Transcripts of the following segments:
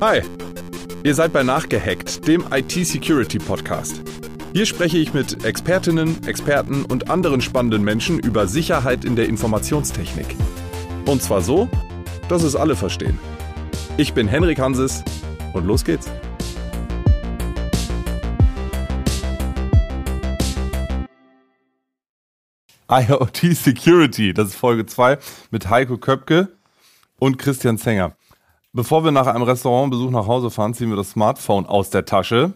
Hi, ihr seid bei Nachgehackt, dem IT-Security-Podcast. Hier spreche ich mit Expertinnen, Experten und anderen spannenden Menschen über Sicherheit in der Informationstechnik. Und zwar so, dass es alle verstehen. Ich bin Henrik Hanses und los geht's. IoT Security, das ist Folge 2 mit Heiko Köpke und Christian Zenger. Bevor wir nach einem Restaurantbesuch nach Hause fahren, ziehen wir das Smartphone aus der Tasche,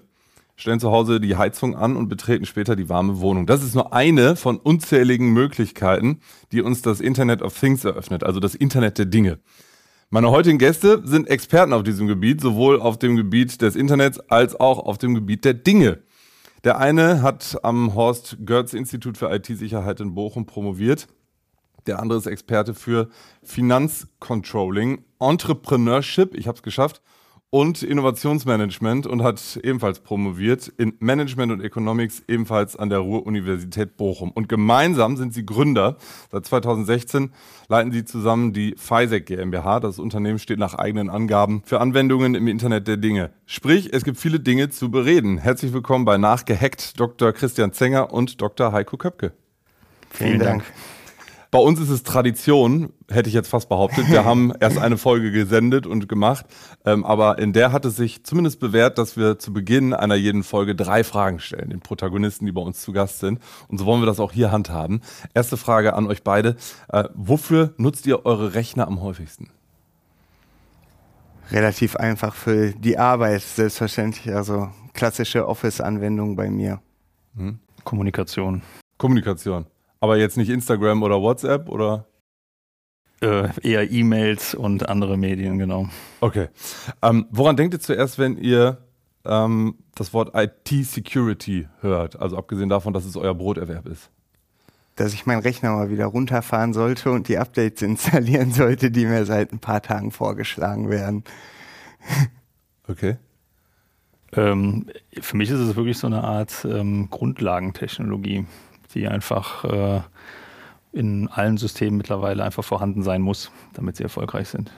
stellen zu Hause die Heizung an und betreten später die warme Wohnung. Das ist nur eine von unzähligen Möglichkeiten, die uns das Internet of Things eröffnet, also das Internet der Dinge. Meine heutigen Gäste sind Experten auf diesem Gebiet, sowohl auf dem Gebiet des Internets als auch auf dem Gebiet der Dinge. Der eine hat am Horst Götz Institut für IT-Sicherheit in Bochum promoviert der andere ist Experte für Finanzcontrolling, Entrepreneurship, ich habe es geschafft, und Innovationsmanagement und hat ebenfalls promoviert in Management und Economics ebenfalls an der Ruhr-Universität Bochum. Und gemeinsam sind sie Gründer. Seit 2016 leiten sie zusammen die FISEC GmbH. Das Unternehmen steht nach eigenen Angaben für Anwendungen im Internet der Dinge. Sprich, es gibt viele Dinge zu bereden. Herzlich willkommen bei Nachgehackt Dr. Christian Zenger und Dr. Heiko Köpke. Vielen, Dank. Bei uns ist es Tradition, hätte ich jetzt fast behauptet. Wir haben erst eine Folge gesendet und gemacht, ähm, aber in der hat es sich zumindest bewährt, dass wir zu Beginn einer jeden Folge drei Fragen stellen, den Protagonisten, die bei uns zu Gast sind. Und so wollen wir das auch hier handhaben. Erste Frage an euch beide. Äh, wofür nutzt ihr eure Rechner am häufigsten? Relativ einfach für die Arbeit, selbstverständlich. Also klassische Office-Anwendung bei mir. Hm. Kommunikation. Kommunikation. Aber jetzt nicht Instagram oder WhatsApp oder? Äh, eher E-Mails und andere Medien, genau. Okay. Ähm, woran denkt ihr zuerst, wenn ihr ähm, das Wort IT-Security hört? Also abgesehen davon, dass es euer Broterwerb ist. Dass ich meinen Rechner mal wieder runterfahren sollte und die Updates installieren sollte, die mir seit ein paar Tagen vorgeschlagen werden. Okay. Ähm, für mich ist es wirklich so eine Art ähm, Grundlagentechnologie die einfach äh, in allen Systemen mittlerweile einfach vorhanden sein muss, damit sie erfolgreich sind.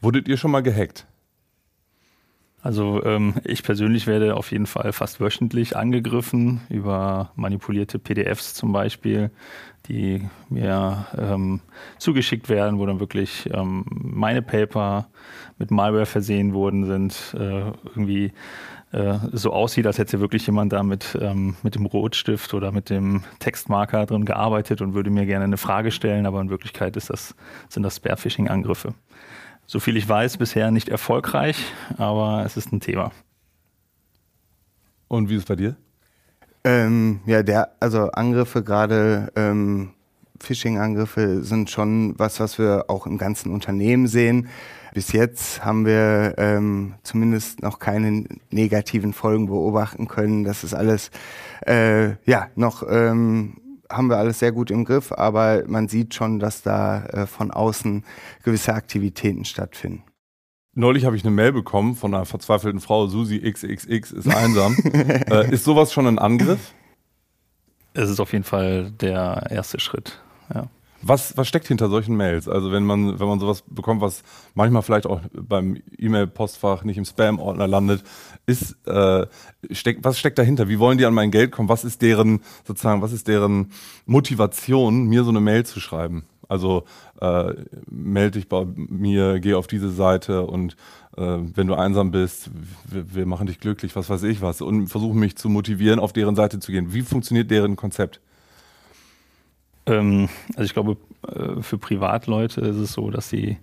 Wurdet ihr schon mal gehackt? Also ähm, ich persönlich werde auf jeden Fall fast wöchentlich angegriffen über manipulierte PDFs zum Beispiel, die mir ähm, zugeschickt werden, wo dann wirklich ähm, meine Paper mit Malware versehen worden sind, äh, irgendwie äh, so aussieht, als hätte wirklich jemand da mit, ähm, mit dem Rotstift oder mit dem Textmarker drin gearbeitet und würde mir gerne eine Frage stellen, aber in Wirklichkeit ist das, sind das Spearphishing-Angriffe. So viel ich weiß, bisher nicht erfolgreich, aber es ist ein Thema. Und wie ist es bei dir? Ähm, ja, der, also Angriffe, gerade ähm, Phishing-Angriffe sind schon was, was wir auch im ganzen Unternehmen sehen. Bis jetzt haben wir ähm, zumindest noch keine negativen Folgen beobachten können. Das ist alles, äh, ja, noch ähm, haben wir alles sehr gut im Griff, aber man sieht schon, dass da äh, von außen gewisse Aktivitäten stattfinden. Neulich habe ich eine Mail bekommen von einer verzweifelten Frau, Susi XXX ist einsam. äh, ist sowas schon ein Angriff? Es ist auf jeden Fall der erste Schritt. Ja. Was, was steckt hinter solchen Mails? Also wenn man, wenn man sowas bekommt, was manchmal vielleicht auch beim E-Mail-Postfach nicht im Spam-Ordner landet, ist, äh, steck, was steckt dahinter? Wie wollen die an mein Geld kommen? Was ist deren, sozusagen, was ist deren Motivation, mir so eine Mail zu schreiben? Also äh, melde dich bei mir, geh auf diese Seite und äh, wenn du einsam bist, wir, wir machen dich glücklich, was weiß ich was, und versuchen mich zu motivieren, auf deren Seite zu gehen. Wie funktioniert deren Konzept? Ähm, also ich glaube, äh, für Privatleute ist es so, dass sie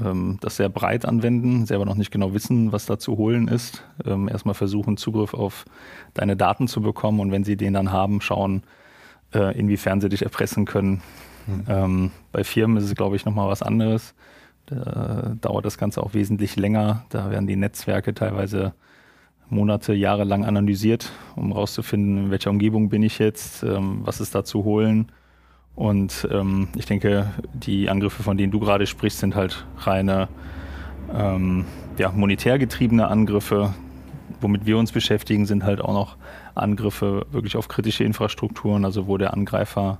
ähm, das sehr breit anwenden, selber noch nicht genau wissen, was da zu holen ist. Ähm, erstmal versuchen, Zugriff auf deine Daten zu bekommen und wenn sie den dann haben, schauen, äh, inwiefern sie dich erpressen können. Mhm. bei Firmen ist es, glaube ich, nochmal was anderes. Da dauert das Ganze auch wesentlich länger. Da werden die Netzwerke teilweise Monate, Jahre lang analysiert, um herauszufinden, in welcher Umgebung bin ich jetzt, was ist da zu holen und ähm, ich denke, die Angriffe, von denen du gerade sprichst, sind halt reine ähm, ja, monetär getriebene Angriffe. Womit wir uns beschäftigen, sind halt auch noch Angriffe wirklich auf kritische Infrastrukturen, also wo der Angreifer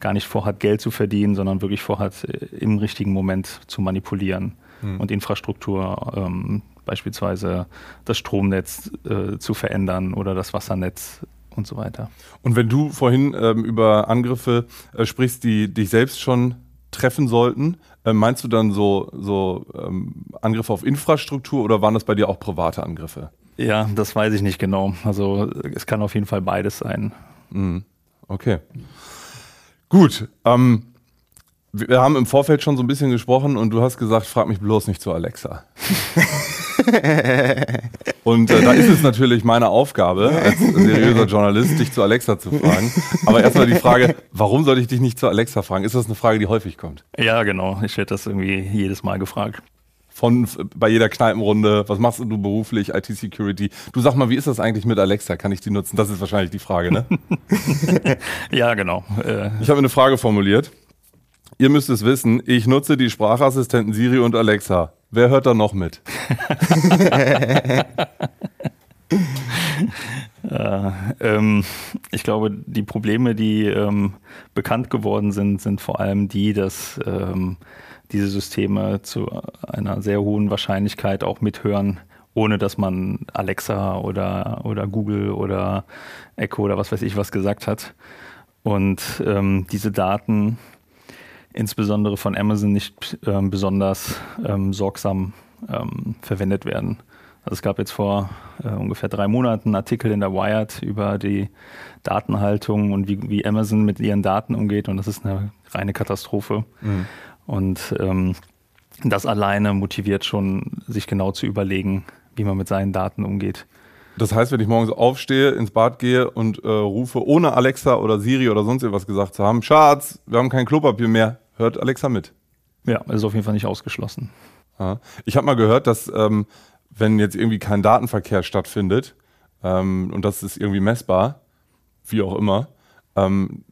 gar nicht vorhat, Geld zu verdienen, sondern wirklich vorhat, äh, im richtigen Moment zu manipulieren mhm. und Infrastruktur ähm, beispielsweise das Stromnetz äh, zu verändern oder das Wassernetz und so weiter. Und wenn du vorhin ähm, über Angriffe äh, sprichst, die dich selbst schon treffen sollten, äh, meinst du dann so, so ähm, Angriffe auf Infrastruktur oder waren das bei dir auch private Angriffe? Ja, das weiß ich nicht genau. Also es kann auf jeden Fall beides sein. Mhm. Okay. Gut. Ähm, wir haben im Vorfeld schon so ein bisschen gesprochen und du hast gesagt, frag mich bloß nicht zu Alexa. und äh, da ist es natürlich meine Aufgabe, als seriöser Journalist, dich zu Alexa zu fragen. Aber erstmal die Frage, warum sollte ich dich nicht zu Alexa fragen? Ist das eine Frage, die häufig kommt? Ja, genau. Ich werde das irgendwie jedes Mal gefragt. Von bei jeder Kneipenrunde, was machst du beruflich, IT-Security? Du sag mal, wie ist das eigentlich mit Alexa? Kann ich die nutzen? Das ist wahrscheinlich die Frage, ne? ja, genau. Äh, ich habe eine Frage formuliert. Ihr müsst es wissen, ich nutze die Sprachassistenten Siri und Alexa. Wer hört da noch mit? äh, ähm, ich glaube, die Probleme, die ähm, bekannt geworden sind, sind vor allem die, dass ähm, diese Systeme zu einer sehr hohen Wahrscheinlichkeit auch mithören, ohne dass man Alexa oder, oder Google oder Echo oder was weiß ich was gesagt hat. Und ähm, diese Daten insbesondere von Amazon nicht ähm, besonders ähm, sorgsam ähm, verwendet werden. Also es gab jetzt vor äh, ungefähr drei Monaten einen Artikel in der Wired über die Datenhaltung und wie, wie Amazon mit ihren Daten umgeht und das ist eine reine Katastrophe. Mhm. Und ähm, das alleine motiviert schon, sich genau zu überlegen, wie man mit seinen Daten umgeht. Das heißt, wenn ich morgens aufstehe, ins Bad gehe und äh, rufe, ohne Alexa oder Siri oder sonst irgendwas gesagt zu haben, Schatz, wir haben kein Klopapier mehr, hört Alexa mit. Ja, ist auf jeden Fall nicht ausgeschlossen. Ja. Ich habe mal gehört, dass ähm, wenn jetzt irgendwie kein Datenverkehr stattfindet ähm, und das ist irgendwie messbar, wie auch immer, ähm,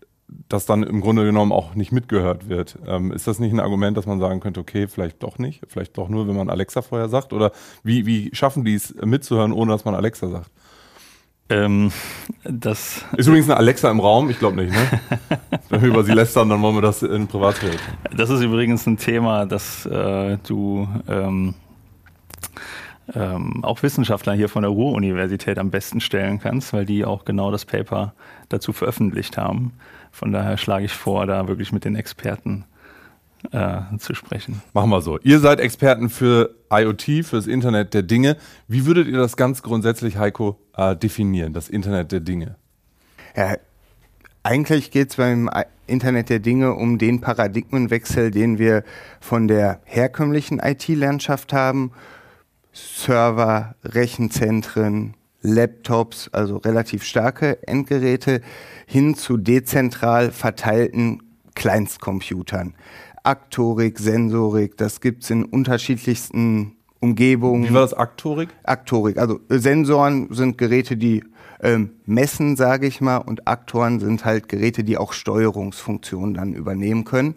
dass dann im Grunde genommen auch nicht mitgehört wird. Ähm, ist das nicht ein Argument, dass man sagen könnte, okay, vielleicht doch nicht, vielleicht doch nur, wenn man Alexa vorher sagt? Oder wie, wie schaffen die es mitzuhören, ohne dass man Alexa sagt? Ähm, das ist übrigens eine Alexa im Raum, ich glaube nicht, ne? Wenn wir über sie lästern, dann wollen wir das in Privatsphäre. Das ist übrigens ein Thema, das äh, du ähm, ähm, auch Wissenschaftler hier von der Ruhr-Universität am besten stellen kannst, weil die auch genau das Paper dazu veröffentlicht haben. Von daher schlage ich vor, da wirklich mit den Experten äh, zu sprechen. Machen wir so. Ihr seid Experten für IoT, für das Internet der Dinge. Wie würdet ihr das ganz grundsätzlich, Heiko, äh, definieren, das Internet der Dinge? Ja, eigentlich geht es beim Internet der Dinge um den Paradigmenwechsel, den wir von der herkömmlichen IT-Landschaft haben. Server, Rechenzentren, Laptops, also relativ starke Endgeräte, hin zu dezentral verteilten Kleinstcomputern. Aktorik, Sensorik, das gibt es in unterschiedlichsten Umgebungen. Wie war das Aktorik? Aktorik, also Sensoren sind Geräte, die ähm, messen, sage ich mal, und Aktoren sind halt Geräte, die auch Steuerungsfunktionen dann übernehmen können.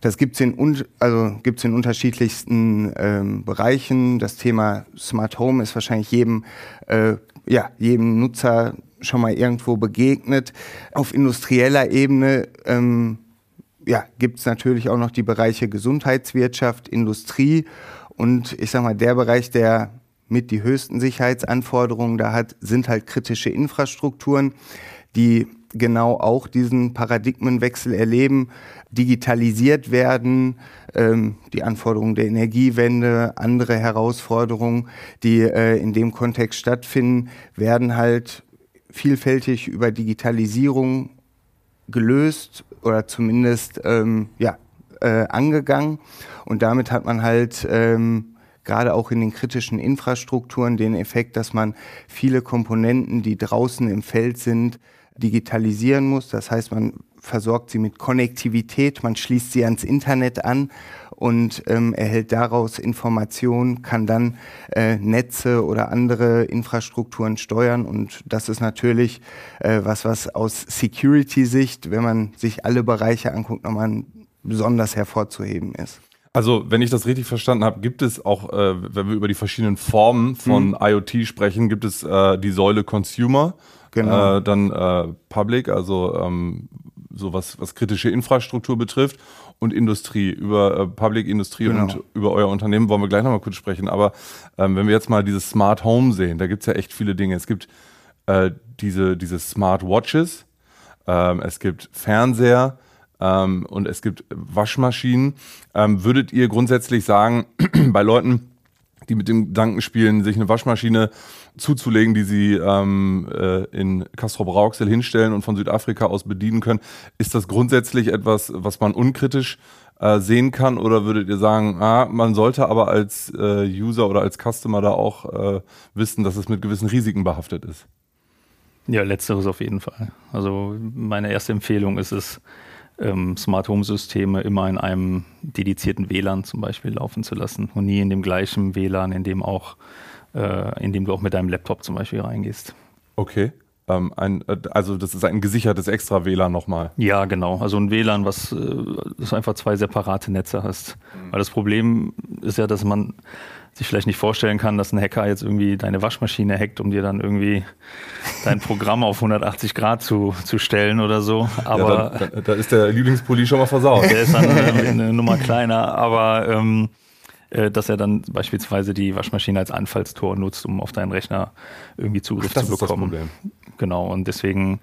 Das gibt's in, also gibt's in unterschiedlichsten ähm, Bereichen. Das Thema Smart Home ist wahrscheinlich jedem, äh, ja, jedem Nutzer schon mal irgendwo begegnet. Auf industrieller Ebene ähm, ja, gibt es natürlich auch noch die Bereiche Gesundheitswirtschaft, Industrie und ich sag mal, der Bereich, der mit die höchsten Sicherheitsanforderungen da hat, sind halt kritische Infrastrukturen, die genau auch diesen Paradigmenwechsel erleben, digitalisiert werden, ähm, die Anforderungen der Energiewende, andere Herausforderungen, die äh, in dem Kontext stattfinden, werden halt vielfältig über Digitalisierung gelöst oder zumindest ähm, ja, äh, angegangen. Und damit hat man halt ähm, gerade auch in den kritischen Infrastrukturen den Effekt, dass man viele Komponenten, die draußen im Feld sind, digitalisieren muss. Das heißt, man versorgt sie mit Konnektivität, man schließt sie ans Internet an und ähm, erhält daraus Informationen, kann dann äh, Netze oder andere Infrastrukturen steuern. Und das ist natürlich äh, was, was aus Security-Sicht, wenn man sich alle Bereiche anguckt, nochmal besonders hervorzuheben ist. Also, wenn ich das richtig verstanden habe, gibt es auch, äh, wenn wir über die verschiedenen Formen von mhm. IoT sprechen, gibt es äh, die Säule Consumer, genau. Äh, dann äh, Public, also ähm, so was, was kritische Infrastruktur betrifft und Industrie. Über äh, Public Industrie genau. und über euer Unternehmen wollen wir gleich nochmal kurz sprechen. Aber ähm, wenn wir jetzt mal dieses Smart Home sehen, da gibt's ja echt viele Dinge. Es gibt äh, diese, diese Smart Watches, ähm, es gibt Fernseher, ähm, und es gibt Waschmaschinen. Ähm, würdet ihr grundsätzlich sagen, bei Leuten, die mit dem Gedanken spielen, sich eine Waschmaschine zuzulegen, die sie ähm, äh, in Castrop-Rauxel hinstellen und von Südafrika aus bedienen können, ist das grundsätzlich etwas, was man unkritisch äh, sehen kann? Oder würdet ihr sagen, ah, man sollte aber als äh, User oder als Customer da auch äh, wissen, dass es mit gewissen Risiken behaftet ist? Ja, letzteres auf jeden Fall. Also meine erste Empfehlung ist es, ähm, Smart Home Systeme immer in einem dedizierten WLAN zum Beispiel laufen zu lassen und nie in dem gleichen WLAN, in dem auch, äh, in dem du auch mit deinem Laptop zum Beispiel reingehst. Okay. Ähm, ein, äh, also das ist ein gesichertes extra WLAN nochmal. Ja, genau. Also ein WLAN, was äh, einfach zwei separate Netze hast. Mhm. Weil das Problem ist ja, dass man sich vielleicht nicht vorstellen kann, dass ein Hacker jetzt irgendwie deine Waschmaschine hackt, um dir dann irgendwie dein Programm auf 180 Grad zu, zu stellen oder so. Aber ja, da, da, ist der Lieblingspulli schon mal versaut. Der ist dann eine, eine Nummer kleiner, aber ähm, äh, dass er dann beispielsweise die Waschmaschine als Anfallstor nutzt, um auf deinen Rechner irgendwie Zugriff Ach, zu bekommen. Ist das Problem. Genau, und deswegen,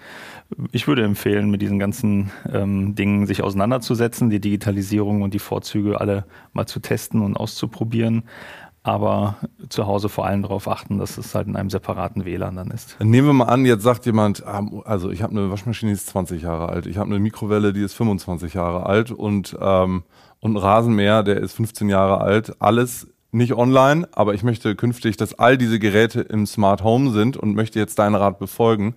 ich würde empfehlen, mit diesen ganzen ähm, Dingen sich auseinanderzusetzen, die Digitalisierung und die Vorzüge alle mal zu testen und auszuprobieren aber zu Hause vor allem darauf achten, dass es halt in einem separaten WLAN dann ist. Nehmen wir mal an, jetzt sagt jemand, ah, also ich habe eine Waschmaschine, die ist 20 Jahre alt, ich habe eine Mikrowelle, die ist 25 Jahre alt und, ähm, und ein Rasenmäher, der ist 15 Jahre alt. Alles nicht online, aber ich möchte künftig, dass all diese Geräte im Smart Home sind und möchte jetzt deinen Rat befolgen.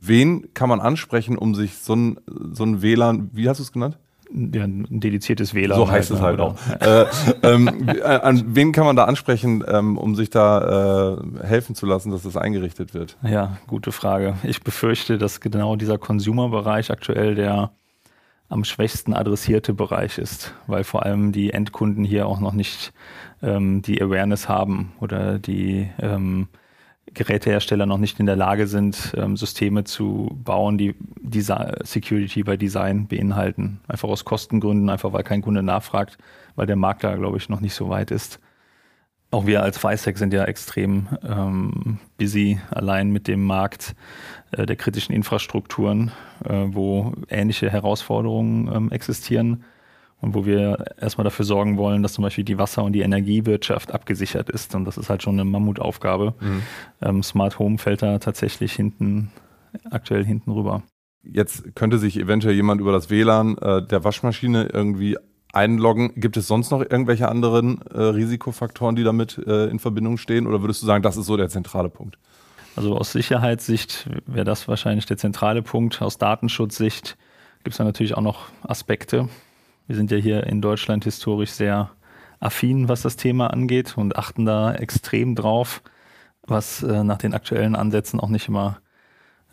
Wen kann man ansprechen, um sich so ein, so ein WLAN, wie hast du es genannt? Ja, ein dediziertes WLAN. So heißt es halt, halt auch. äh, ähm, äh, an wen kann man da ansprechen, ähm, um sich da äh, helfen zu lassen, dass das eingerichtet wird? Ja, gute Frage. Ich befürchte, dass genau dieser Consumer-Bereich aktuell der am schwächsten adressierte Bereich ist, weil vor allem die Endkunden hier auch noch nicht ähm, die Awareness haben oder die ähm, Gerätehersteller noch nicht in der Lage sind, ähm, Systeme zu bauen, die Design, Security by Design beinhalten. Einfach aus Kostengründen, einfach weil kein Kunde nachfragt, weil der Markt da, glaube ich, noch nicht so weit ist. Auch wir als FISEC sind ja extrem ähm, busy allein mit dem Markt äh, der kritischen Infrastrukturen, äh, wo ähnliche Herausforderungen ähm, existieren und wo wir erstmal dafür sorgen wollen, dass zum Beispiel die Wasser- und die Energiewirtschaft abgesichert ist. Und das ist halt schon eine Mammutaufgabe. Mhm. Ähm, Smart Home fällt da tatsächlich hinten, aktuell hinten rüber. Jetzt könnte sich eventuell jemand über das WLAN äh, der Waschmaschine irgendwie einloggen. Gibt es sonst noch irgendwelche anderen äh, Risikofaktoren, die damit äh, in Verbindung stehen? Oder würdest du sagen, das ist so der zentrale Punkt? Also aus Sicherheitssicht wäre das wahrscheinlich der zentrale Punkt. Aus Datenschutzsicht gibt es da natürlich auch noch Aspekte. Wir sind ja hier in Deutschland historisch sehr affin, was das Thema angeht und achten da extrem drauf, was äh, nach den aktuellen Ansätzen auch nicht immer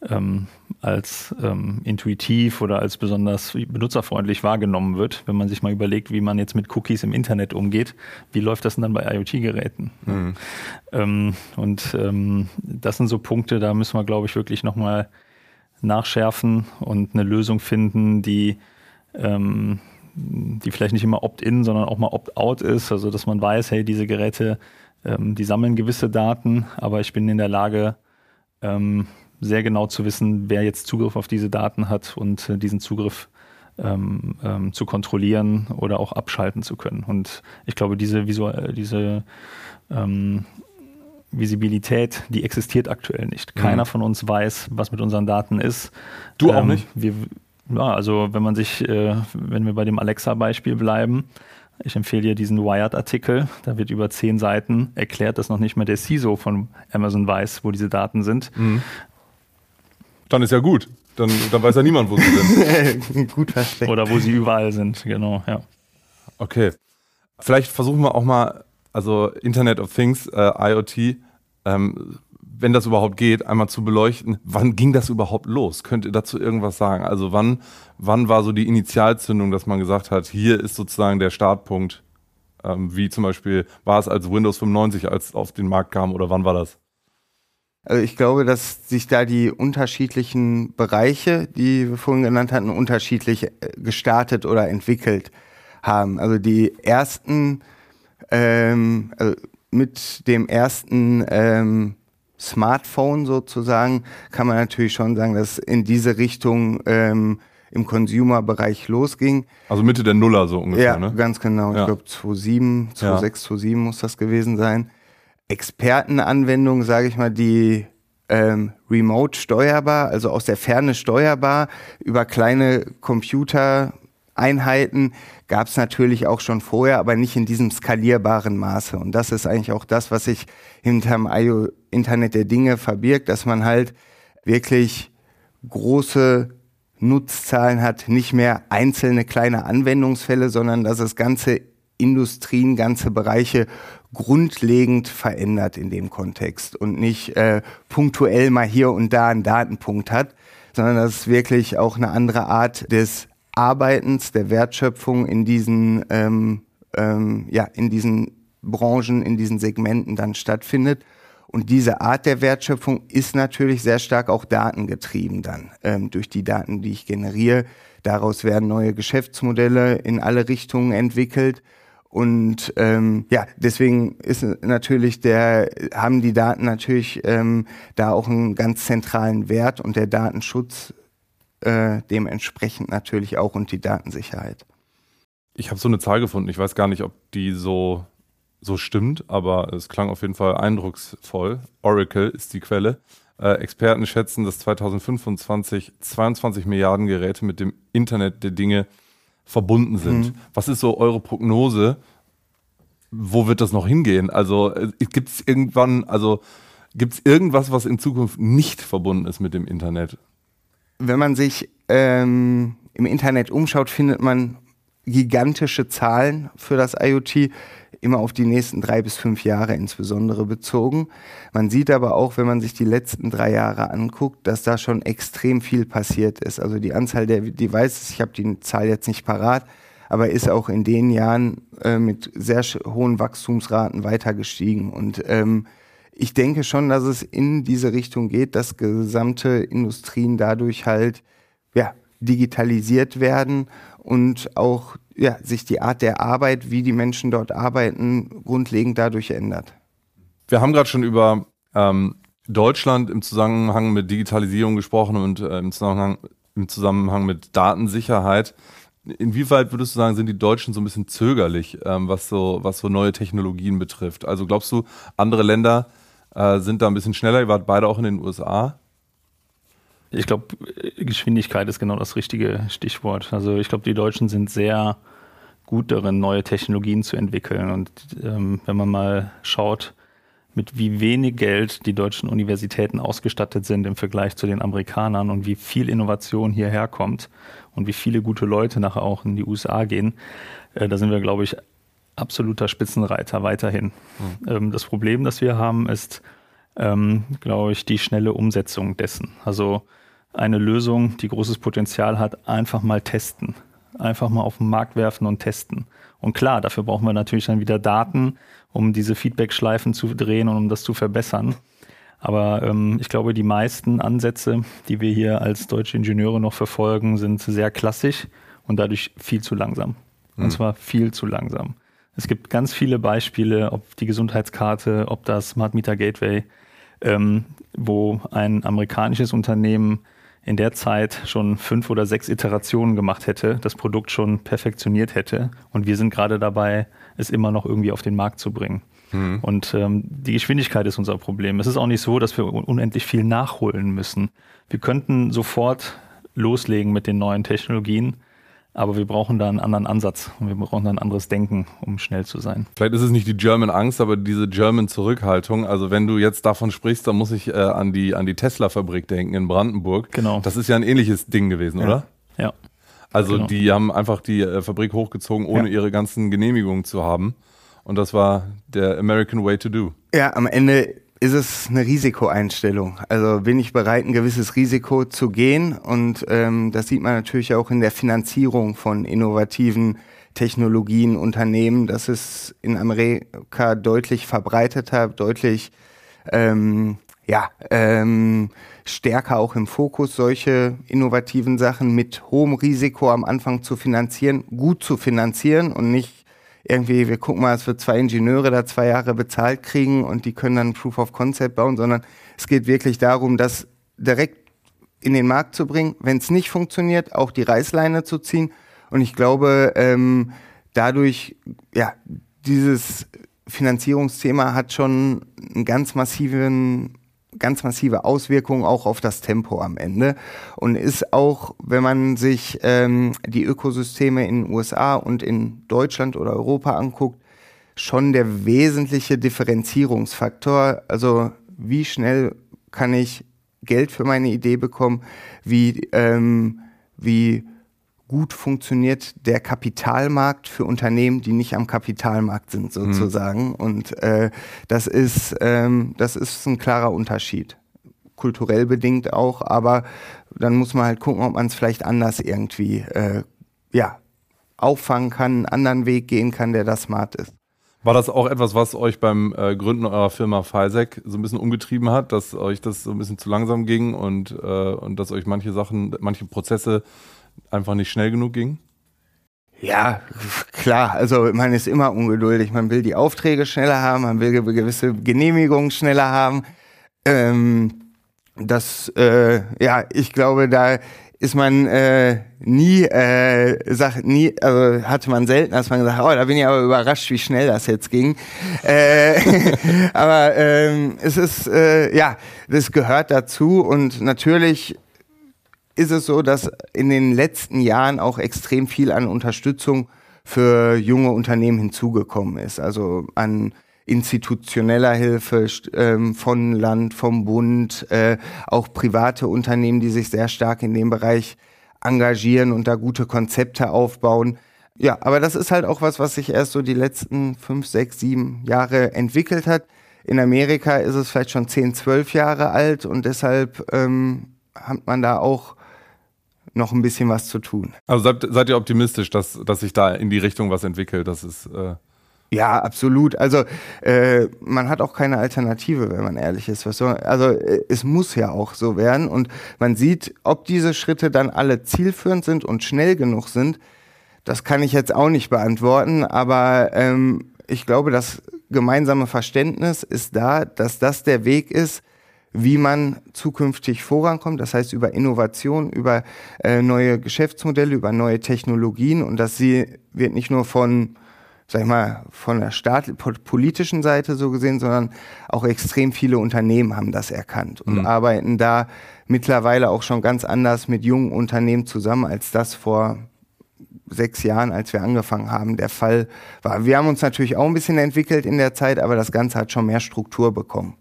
ähm, als ähm, intuitiv oder als besonders benutzerfreundlich wahrgenommen wird. Wenn man sich mal überlegt, wie man jetzt mit Cookies im Internet umgeht, wie läuft das denn dann bei IoT-Geräten? Mhm. Ähm, und ähm, das sind so Punkte, da müssen wir, glaube ich, wirklich nochmal nachschärfen und eine Lösung finden, die ähm, die vielleicht nicht immer Opt-in, sondern auch mal Opt-out ist, also dass man weiß, hey, diese Geräte, ähm, die sammeln gewisse Daten, aber ich bin in der Lage, ähm, sehr genau zu wissen, wer jetzt Zugriff auf diese Daten hat und äh, diesen Zugriff ähm, ähm zu kontrollieren oder auch abschalten zu können. Und ich glaube, diese, Visual diese ähm, Visibilität, die existiert aktuell nicht. Keiner mhm. von uns weiß, was mit unseren Daten ist. Du auch ähm, nicht? Wir, ja, also wenn man sich, äh, wenn wir bei dem Alexa-Beispiel bleiben, ich empfehle dir diesen Wired-Artikel. Da wird über zehn Seiten erklärt, dass noch nicht mal der CISO von Amazon weiß, wo diese Daten sind. Mhm. Dann ist ja gut. Dann, dann weiß ja niemand, wo sie sind. gut versteckt. Oder wo sie überall sind, genau, ja. Okay. Vielleicht versuchen wir auch mal, also Internet of Things, äh, IoT, ähm, wenn das überhaupt geht, einmal zu beleuchten, wann ging das überhaupt los? Könnt ihr dazu irgendwas sagen? Also wann, wann war so die Initialzündung, dass man gesagt hat, hier ist sozusagen der Startpunkt, ähm, wie zum Beispiel war es als Windows 95 als auf den Markt kam oder wann war das? Also ich glaube, dass sich da die unterschiedlichen Bereiche, die wir vorhin genannt hatten, unterschiedlich äh, gestartet oder entwickelt haben. Also die ersten, ähm, also mit dem ersten ähm, Smartphone sozusagen kann man natürlich schon sagen, dass in diese Richtung ähm, im Consumer-Bereich losging. Also Mitte der Nuller so ungefähr, ja, ne? ganz genau. Ja. Ich glaube 2007, 2006, 2007 muss das gewesen sein. Expertenanwendungen, sage ich mal, die ähm, remote steuerbar, also aus der Ferne steuerbar, über kleine Computereinheiten gab es natürlich auch schon vorher, aber nicht in diesem skalierbaren Maße. Und das ist eigentlich auch das, was sich hinterm IO Internet der Dinge verbirgt, dass man halt wirklich große Nutzzahlen hat, nicht mehr einzelne kleine Anwendungsfälle, sondern dass es ganze Industrien, ganze Bereiche grundlegend verändert in dem Kontext und nicht äh, punktuell mal hier und da einen Datenpunkt hat, sondern dass es wirklich auch eine andere Art des Arbeitens, der Wertschöpfung in diesen, ähm, ähm, ja, in diesen Branchen, in diesen Segmenten dann stattfindet. Und diese Art der Wertschöpfung ist natürlich sehr stark auch datengetrieben dann ähm, durch die Daten, die ich generiere. Daraus werden neue Geschäftsmodelle in alle Richtungen entwickelt. Und ähm, ja, deswegen ist natürlich der, haben die Daten natürlich ähm, da auch einen ganz zentralen Wert und der Datenschutz äh, dementsprechend natürlich auch und die Datensicherheit. Ich habe so eine Zahl gefunden. Ich weiß gar nicht, ob die so, so stimmt, aber es klang auf jeden Fall eindrucksvoll. Oracle ist die Quelle. Äh, Experten schätzen, dass 2025 22 Milliarden Geräte mit dem Internet der Dinge verbunden sind. Mhm. Was ist so eure Prognose? Wo wird das noch hingehen? Also äh, gibt es irgendwann, also gibt es irgendwas, was in Zukunft nicht verbunden ist mit dem Internet? Wenn man sich ähm, im Internet umschaut, findet man gigantische Zahlen für das IoT, immer auf die nächsten drei bis fünf Jahre insbesondere bezogen. Man sieht aber auch, wenn man sich die letzten drei Jahre anguckt, dass da schon extrem viel passiert ist. Also die Anzahl der Devices, ich habe die Zahl jetzt nicht parat, aber ist auch in den Jahren äh, mit sehr hohen Wachstumsraten weiter gestiegen. Und ähm, ich denke schon, dass es in diese Richtung geht, dass gesamte Industrien dadurch halt ja, digitalisiert werden und auch ja, sich die Art der Arbeit, wie die Menschen dort arbeiten, grundlegend dadurch ändert. Wir haben gerade schon über ähm, Deutschland im Zusammenhang mit Digitalisierung gesprochen und äh, im, Zusammenhang, im Zusammenhang mit Datensicherheit. Inwieweit würdest du sagen, sind die Deutschen so ein bisschen zögerlich, ähm, was, so, was so neue Technologien betrifft? Also glaubst du, andere Länder äh, sind da ein bisschen schneller? Ihr wart beide auch in den USA. Ich glaube, Geschwindigkeit ist genau das richtige Stichwort. Also ich glaube, die Deutschen sind sehr gut darin, neue Technologien zu entwickeln. Und ähm, wenn man mal schaut, mit wie wenig Geld die deutschen Universitäten ausgestattet sind im Vergleich zu den Amerikanern und wie viel Innovation hierher kommt und wie viele gute Leute nachher auch in die USA gehen, äh, da sind wir, glaube ich, absoluter Spitzenreiter weiterhin. Mhm. Ähm, das Problem, das wir haben, ist, ähm, glaube ich, die schnelle Umsetzung dessen. Also eine Lösung, die großes Potenzial hat, einfach mal testen. Einfach mal auf den Markt werfen und testen. Und klar, dafür brauchen wir natürlich dann wieder Daten, um diese Feedback-Schleifen zu drehen und um das zu verbessern. Aber ähm, ich glaube, die meisten Ansätze, die wir hier als deutsche Ingenieure noch verfolgen, sind sehr klassisch und dadurch viel zu langsam. Und mhm. zwar viel zu langsam. Es gibt ganz viele Beispiele, ob die Gesundheitskarte, ob das Smart Meter Gateway, ähm, wo ein amerikanisches Unternehmen in der Zeit schon fünf oder sechs Iterationen gemacht hätte, das Produkt schon perfektioniert hätte. Und wir sind gerade dabei, es immer noch irgendwie auf den Markt zu bringen. Mhm. Und ähm, die Geschwindigkeit ist unser Problem. Es ist auch nicht so, dass wir unendlich viel nachholen müssen. Wir könnten sofort loslegen mit den neuen Technologien, aber wir brauchen da einen anderen Ansatz und wir brauchen da ein anderes Denken, um schnell zu sein. Vielleicht ist es nicht die German Angst, aber diese German Zurückhaltung. Also wenn du jetzt davon sprichst, dann muss ich äh, an die, an die Tesla-Fabrik denken in Brandenburg. Genau. Das ist ja ein ähnliches Ding gewesen, ja. oder? Ja. Also genau. die haben einfach die äh, Fabrik hochgezogen, ohne ja. ihre ganzen Genehmigungen zu haben. Und das war der American Way to Do. Ja, am Ende ist es eine Risikoeinstellung. Also bin ich bereit, ein gewisses Risiko zu gehen. Und ähm, das sieht man natürlich auch in der Finanzierung von innovativen Technologien, Unternehmen. Das ist in Amerika deutlich verbreiteter, deutlich ähm, ja, ähm, stärker auch im Fokus, solche innovativen Sachen mit hohem Risiko am Anfang zu finanzieren, gut zu finanzieren und nicht irgendwie, wir gucken mal, es wird zwei Ingenieure da zwei Jahre bezahlt kriegen und die können dann Proof of Concept bauen, sondern es geht wirklich darum, das direkt in den Markt zu bringen, wenn es nicht funktioniert, auch die Reißleine zu ziehen. Und ich glaube, ähm, dadurch, ja, dieses Finanzierungsthema hat schon einen ganz massiven ganz massive Auswirkungen auch auf das Tempo am Ende und ist auch, wenn man sich ähm, die Ökosysteme in den USA und in Deutschland oder Europa anguckt, schon der wesentliche Differenzierungsfaktor. Also wie schnell kann ich Geld für meine Idee bekommen, wie, ähm, wie gut funktioniert der Kapitalmarkt für Unternehmen, die nicht am Kapitalmarkt sind, sozusagen. Mhm. Und äh, das ist ähm, das ist ein klarer Unterschied. Kulturell bedingt auch, aber dann muss man halt gucken, ob man es vielleicht anders irgendwie äh, ja, auffangen kann, einen anderen Weg gehen kann, der da smart ist. War das auch etwas, was euch beim äh, Gründen eurer Firma FISEC so ein bisschen umgetrieben hat, dass euch das so ein bisschen zu langsam ging und, äh, und dass euch manche Sachen, manche Prozesse einfach nicht schnell genug ging? Ja, klar. Also man ist immer ungeduldig. Man will die Aufträge schneller haben, man will gewisse Genehmigungen schneller haben. Ähm, das, äh, ja, ich glaube, da ist man äh, nie, äh, sagt, nie, also hatte man selten, dass man gesagt, oh, da bin ich aber überrascht, wie schnell das jetzt ging. äh, aber ähm, es ist, äh, ja, das gehört dazu und natürlich ist es so, dass in den letzten Jahren auch extrem viel an Unterstützung für junge Unternehmen hinzugekommen ist. Also an institutioneller Hilfe ähm, von Land, vom Bund, äh, auch private Unternehmen, die sich sehr stark in dem Bereich engagieren und da gute Konzepte aufbauen. Ja, aber das ist halt auch was, was sich erst so die letzten fünf, sechs, sieben Jahre entwickelt hat. In Amerika ist es vielleicht schon zehn, zwölf Jahre alt und deshalb ähm, hat man da auch noch ein bisschen was zu tun. Also seid, seid ihr optimistisch, dass, dass sich da in die Richtung was entwickelt? Das ist äh ja, absolut. Also äh, man hat auch keine Alternative, wenn man ehrlich ist. Was so, also äh, es muss ja auch so werden und man sieht, ob diese Schritte dann alle zielführend sind und schnell genug sind. Das kann ich jetzt auch nicht beantworten, aber ähm, ich glaube, das gemeinsame Verständnis ist da, dass das der Weg ist, wie man zukünftig vorankommt, das heißt über Innovation, über äh, neue Geschäftsmodelle, über neue Technologien und dass sie wird nicht nur von sag ich mal, von der Staat politischen Seite so gesehen, sondern auch extrem viele Unternehmen haben das erkannt und mhm. arbeiten da mittlerweile auch schon ganz anders mit jungen Unternehmen zusammen, als das vor sechs Jahren, als wir angefangen haben, der Fall war. Wir haben uns natürlich auch ein bisschen entwickelt in der Zeit, aber das Ganze hat schon mehr Struktur bekommen.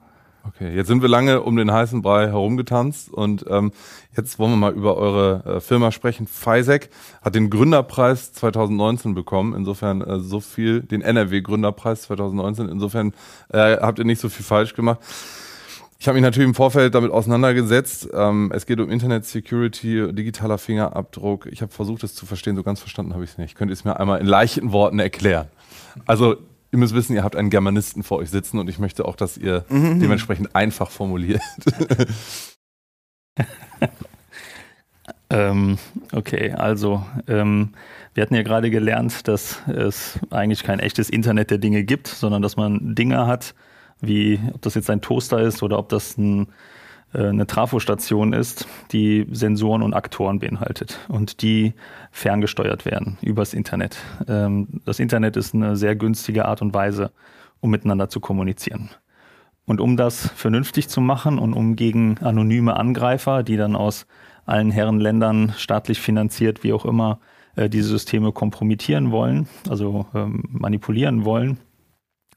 Okay, jetzt sind wir lange um den heißen Brei herumgetanzt und ähm, jetzt wollen wir mal über eure äh, Firma sprechen. FISEC hat den Gründerpreis 2019 bekommen, insofern äh, so viel, den NRW Gründerpreis 2019, insofern äh, habt ihr nicht so viel falsch gemacht. Ich habe mich natürlich im Vorfeld damit auseinandergesetzt. Ähm, es geht um Internet Security, digitaler Fingerabdruck. Ich habe versucht, es zu verstehen, so ganz verstanden habe ich es nicht. Könnt ihr es mir einmal in leichten Worten erklären? Also ihr müsst wissen, ihr habt einen Germanisten vor euch sitzen und ich möchte auch, dass ihr mhm. dementsprechend einfach formuliert. ähm, okay, also ähm, wir hatten ja gerade gelernt, dass es eigentlich kein echtes Internet der Dinge gibt, sondern dass man Dinge hat, wie ob das jetzt ein Toaster ist oder ob das ein eine Trafostation ist, die Sensoren und Aktoren beinhaltet und die ferngesteuert werden übers Internet. Ähm, das Internet ist eine sehr günstige Art und Weise, um miteinander zu kommunizieren. Und um das vernünftig zu machen und um gegen anonyme Angreifer, die dann aus allen Herrenländern staatlich finanziert, wie auch immer, äh, diese Systeme kompromittieren wollen, also ähm, manipulieren wollen,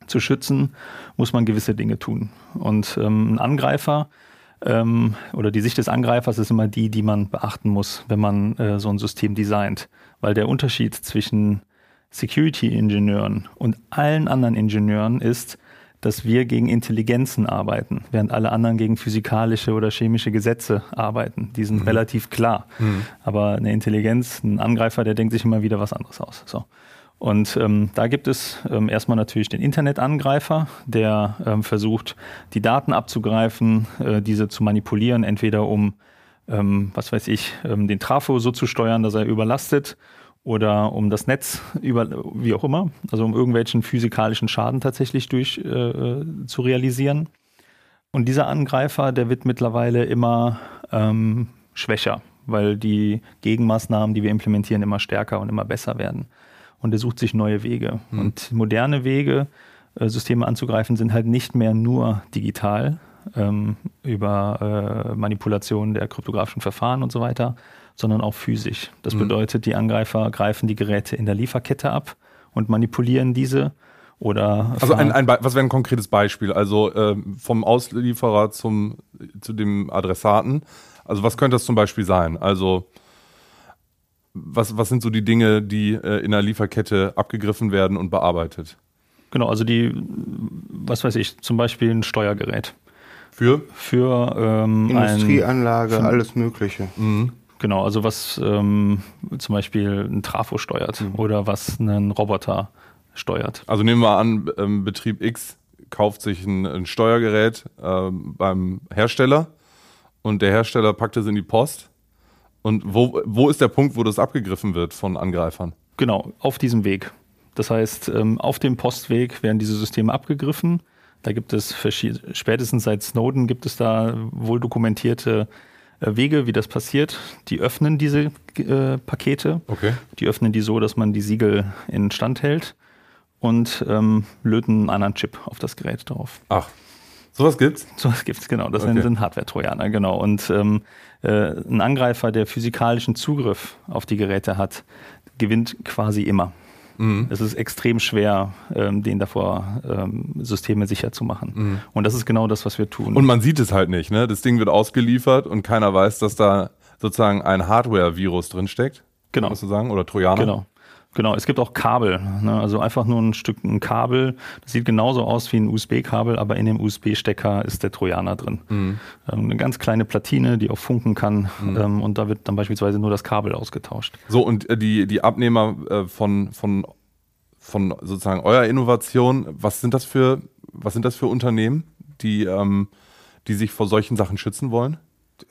zu schützen, muss man gewisse Dinge tun. Und ähm, ein Angreifer ähm, oder die Sicht des Angreifers ist immer die, die man beachten muss, wenn man äh, so ein System designt. Weil der Unterschied zwischen Security-Ingenieuren und allen anderen Ingenieuren ist, dass wir gegen Intelligenzen arbeiten, während alle anderen gegen physikalische oder chemische Gesetze arbeiten. Die sind mhm. relativ klar. Mhm. Aber eine Intelligenz, ein Angreifer, der denkt sich immer wieder was anderes aus. So. Und ähm, da gibt es ähm, erstmal natürlich den Internetangreifer, der ähm, versucht, die Daten abzugreifen, äh, diese zu manipulieren, entweder um, ähm, was weiß ich, ähm, den Trafo so zu steuern, dass er überlastet oder um das Netz über, wie auch immer, also um irgendwelchen physikalischen Schaden tatsächlich durch äh, äh zu realisieren. Und dieser Angreifer, der wird mittlerweile immer ähm, schwächer, weil die Gegenmaßnahmen, die wir implementieren, immer stärker und immer besser werden und er sucht sich neue Wege. Mhm. Und moderne Wege, äh, Systeme anzugreifen, sind halt nicht mehr nur digital ähm, über äh, Manipulation der kryptografischen Verfahren und so weiter, sondern auch physisch. Das mhm. bedeutet, die Angreifer greifen die Geräte in der Lieferkette ab und manipulieren diese. Oder also ein, ein was wäre ein konkretes Beispiel? Also äh, vom Auslieferer zum zu dem Adressaten. Also was könnte das zum Beispiel sein? Also was, was sind so die Dinge, die äh, in der Lieferkette abgegriffen werden und bearbeitet? Genau, also die, was weiß ich, zum Beispiel ein Steuergerät. Für? Für ähm, Industrieanlage, ein, für, alles Mögliche. Mhm. Genau, also was ähm, zum Beispiel ein Trafo steuert mhm. oder was einen Roboter steuert. Also nehmen wir an, ähm, Betrieb X kauft sich ein, ein Steuergerät äh, beim Hersteller und der Hersteller packt es in die Post und wo, wo ist der Punkt, wo das abgegriffen wird von Angreifern? Genau, auf diesem Weg. Das heißt, ähm, auf dem Postweg werden diese Systeme abgegriffen. Da gibt es spätestens seit Snowden gibt es da wohl dokumentierte äh, Wege, wie das passiert. Die öffnen diese äh, Pakete. Okay. Die öffnen die so, dass man die Siegel in Stand hält und ähm, löten einen anderen Chip auf das Gerät drauf. Ach. Sowas gibt's? Sowas gibt's, genau. Das okay. sind Hardware-Trojaner, genau. Und ähm, äh, ein Angreifer, der physikalischen Zugriff auf die Geräte hat, gewinnt quasi immer. Mhm. Es ist extrem schwer, ähm, den davor ähm, Systeme sicher zu machen. Mhm. Und das ist genau das, was wir tun. Und man sieht es halt nicht, ne? Das Ding wird ausgeliefert und keiner weiß, dass da sozusagen ein Hardware-Virus drinsteckt. Genau. Musst du sagen? Oder Trojaner. Genau. Genau, es gibt auch Kabel. Ne? Also einfach nur ein Stück ein Kabel. Das sieht genauso aus wie ein USB-Kabel, aber in dem USB-Stecker ist der Trojaner drin. Mhm. Ähm, eine ganz kleine Platine, die auch funken kann. Mhm. Ähm, und da wird dann beispielsweise nur das Kabel ausgetauscht. So, und äh, die, die Abnehmer äh, von, von, von sozusagen eurer Innovation, was sind das für, was sind das für Unternehmen, die, ähm, die sich vor solchen Sachen schützen wollen?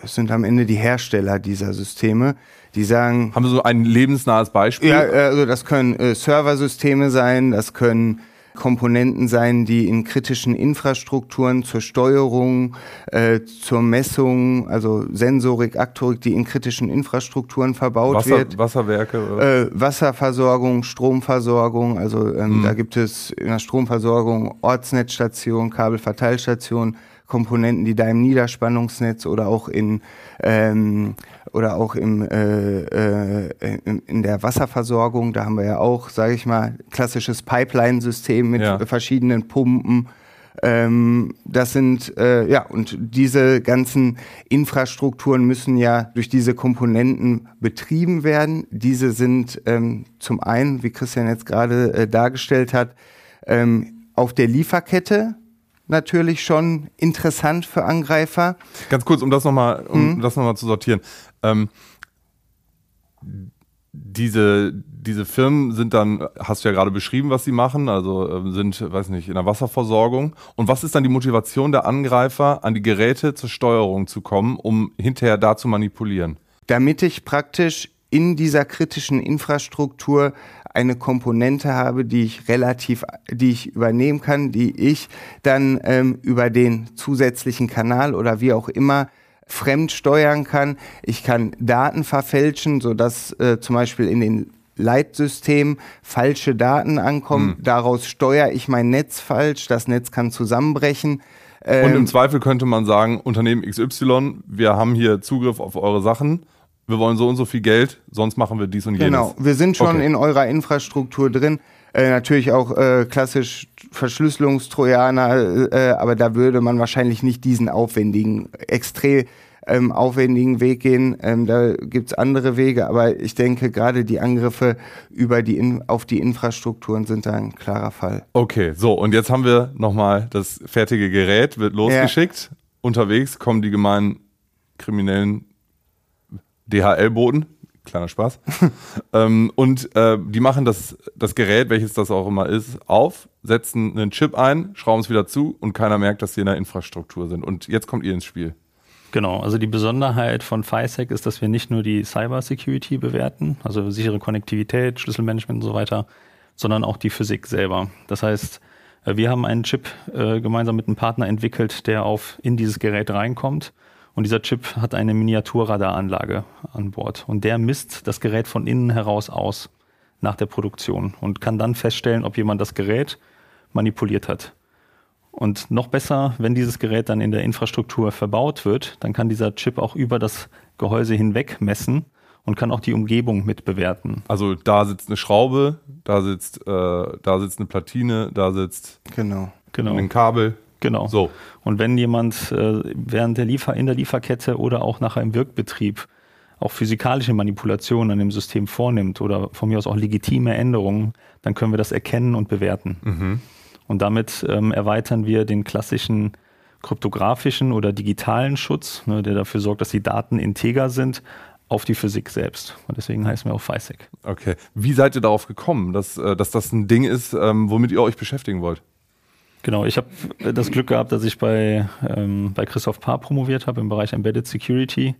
Es sind am Ende die Hersteller dieser Systeme, die sagen. Haben wir so ein lebensnahes Beispiel? Ja, also das können äh, Serversysteme sein, das können Komponenten sein, die in kritischen Infrastrukturen zur Steuerung, äh, zur Messung, also Sensorik, Aktorik, die in kritischen Infrastrukturen verbaut Wasser, wird. Wasserwerke? Äh, Wasserversorgung, Stromversorgung, also ähm, hm. da gibt es in der Stromversorgung Ortsnetzstation, Kabelverteilstation, Komponenten, die da im Niederspannungsnetz oder auch in ähm, oder auch im, äh, äh, in, der Wasserversorgung, da haben wir ja auch, sage ich mal, klassisches Pipeline-System mit ja. verschiedenen Pumpen. Ähm, das sind, äh, ja, und diese ganzen Infrastrukturen müssen ja durch diese Komponenten betrieben werden. Diese sind ähm, zum einen, wie Christian jetzt gerade äh, dargestellt hat, ähm, auf der Lieferkette natürlich schon interessant für Angreifer. Ganz kurz, um das nochmal, um mhm. das nochmal zu sortieren. Ähm, diese, diese Firmen sind dann, hast du ja gerade beschrieben, was sie machen, also äh, sind, weiß nicht, in der Wasserversorgung. Und was ist dann die Motivation der Angreifer, an die Geräte zur Steuerung zu kommen, um hinterher da zu manipulieren? Damit ich praktisch in dieser kritischen Infrastruktur eine Komponente habe, die ich relativ, die ich übernehmen kann, die ich dann ähm, über den zusätzlichen Kanal oder wie auch immer fremd steuern kann. Ich kann Daten verfälschen, sodass äh, zum Beispiel in den Leitsystemen falsche Daten ankommen. Hm. Daraus steuere ich mein Netz falsch. Das Netz kann zusammenbrechen. Und im ähm, Zweifel könnte man sagen, Unternehmen XY, wir haben hier Zugriff auf eure Sachen wir wollen so und so viel Geld, sonst machen wir dies und jenes. Genau, wir sind schon okay. in eurer Infrastruktur drin. Äh, natürlich auch äh, klassisch Verschlüsselungstrojaner, äh, aber da würde man wahrscheinlich nicht diesen aufwendigen, extrem ähm, aufwendigen Weg gehen. Ähm, da gibt's andere Wege, aber ich denke, gerade die Angriffe über die in, auf die Infrastrukturen sind da ein klarer Fall. Okay, so und jetzt haben wir nochmal das fertige Gerät, wird losgeschickt. Ja. Unterwegs kommen die gemeinen Kriminellen DHL-Boten, Kleiner Spaß. ähm, und äh, die machen das, das Gerät, welches das auch immer ist, auf, setzen einen Chip ein, schrauben es wieder zu und keiner merkt, dass sie in der Infrastruktur sind. Und jetzt kommt ihr ins Spiel. Genau, also die Besonderheit von FISEC ist, dass wir nicht nur die Cyber Security bewerten, also sichere Konnektivität, Schlüsselmanagement und so weiter, sondern auch die Physik selber. Das heißt, äh, wir haben einen Chip äh, gemeinsam mit einem Partner entwickelt, der auf in dieses Gerät reinkommt. Und dieser Chip hat eine Miniaturradaranlage an Bord. Und der misst das Gerät von innen heraus aus nach der Produktion und kann dann feststellen, ob jemand das Gerät manipuliert hat. Und noch besser, wenn dieses Gerät dann in der Infrastruktur verbaut wird, dann kann dieser Chip auch über das Gehäuse hinweg messen und kann auch die Umgebung mit bewerten. Also da sitzt eine Schraube, da sitzt, äh, da sitzt eine Platine, da sitzt Genau. Genau. ein Kabel. Genau. So. Und wenn jemand äh, während der Liefer in der Lieferkette oder auch nachher im Wirkbetrieb auch physikalische Manipulationen an dem System vornimmt oder von mir aus auch legitime Änderungen, dann können wir das erkennen und bewerten. Mhm. Und damit ähm, erweitern wir den klassischen kryptografischen oder digitalen Schutz, ne, der dafür sorgt, dass die Daten integer sind, auf die Physik selbst. Und deswegen heißen wir auch FISEC. Okay. Wie seid ihr darauf gekommen, dass, äh, dass das ein Ding ist, ähm, womit ihr euch beschäftigen wollt? Genau, ich habe das Glück gehabt, dass ich bei, ähm, bei Christoph Paar promoviert habe im Bereich Embedded Security.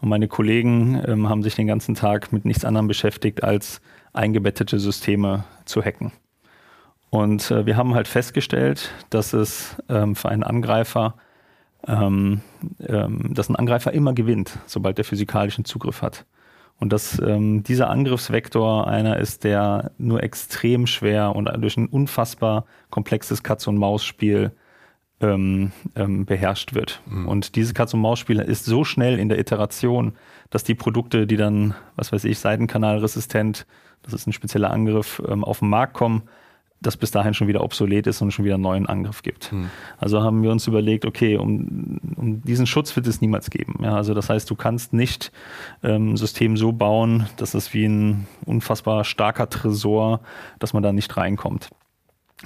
Und meine Kollegen ähm, haben sich den ganzen Tag mit nichts anderem beschäftigt, als eingebettete Systeme zu hacken. Und äh, wir haben halt festgestellt, dass es ähm, für einen Angreifer, ähm, ähm, dass ein Angreifer immer gewinnt, sobald er physikalischen Zugriff hat. Und dass ähm, dieser Angriffsvektor einer ist, der nur extrem schwer und durch ein unfassbar komplexes Katz-und-Maus-Spiel ähm, ähm, beherrscht wird. Und dieses Katz-und-Maus-Spiel ist so schnell in der Iteration, dass die Produkte, die dann, was weiß ich, Seitenkanalresistent, das ist ein spezieller Angriff, ähm, auf den Markt kommen, das bis dahin schon wieder obsolet ist und schon wieder einen neuen Angriff gibt. Also haben wir uns überlegt, okay, um, um diesen Schutz wird es niemals geben. Ja, also das heißt, du kannst nicht ähm, ein System so bauen, dass es wie ein unfassbar starker Tresor, dass man da nicht reinkommt.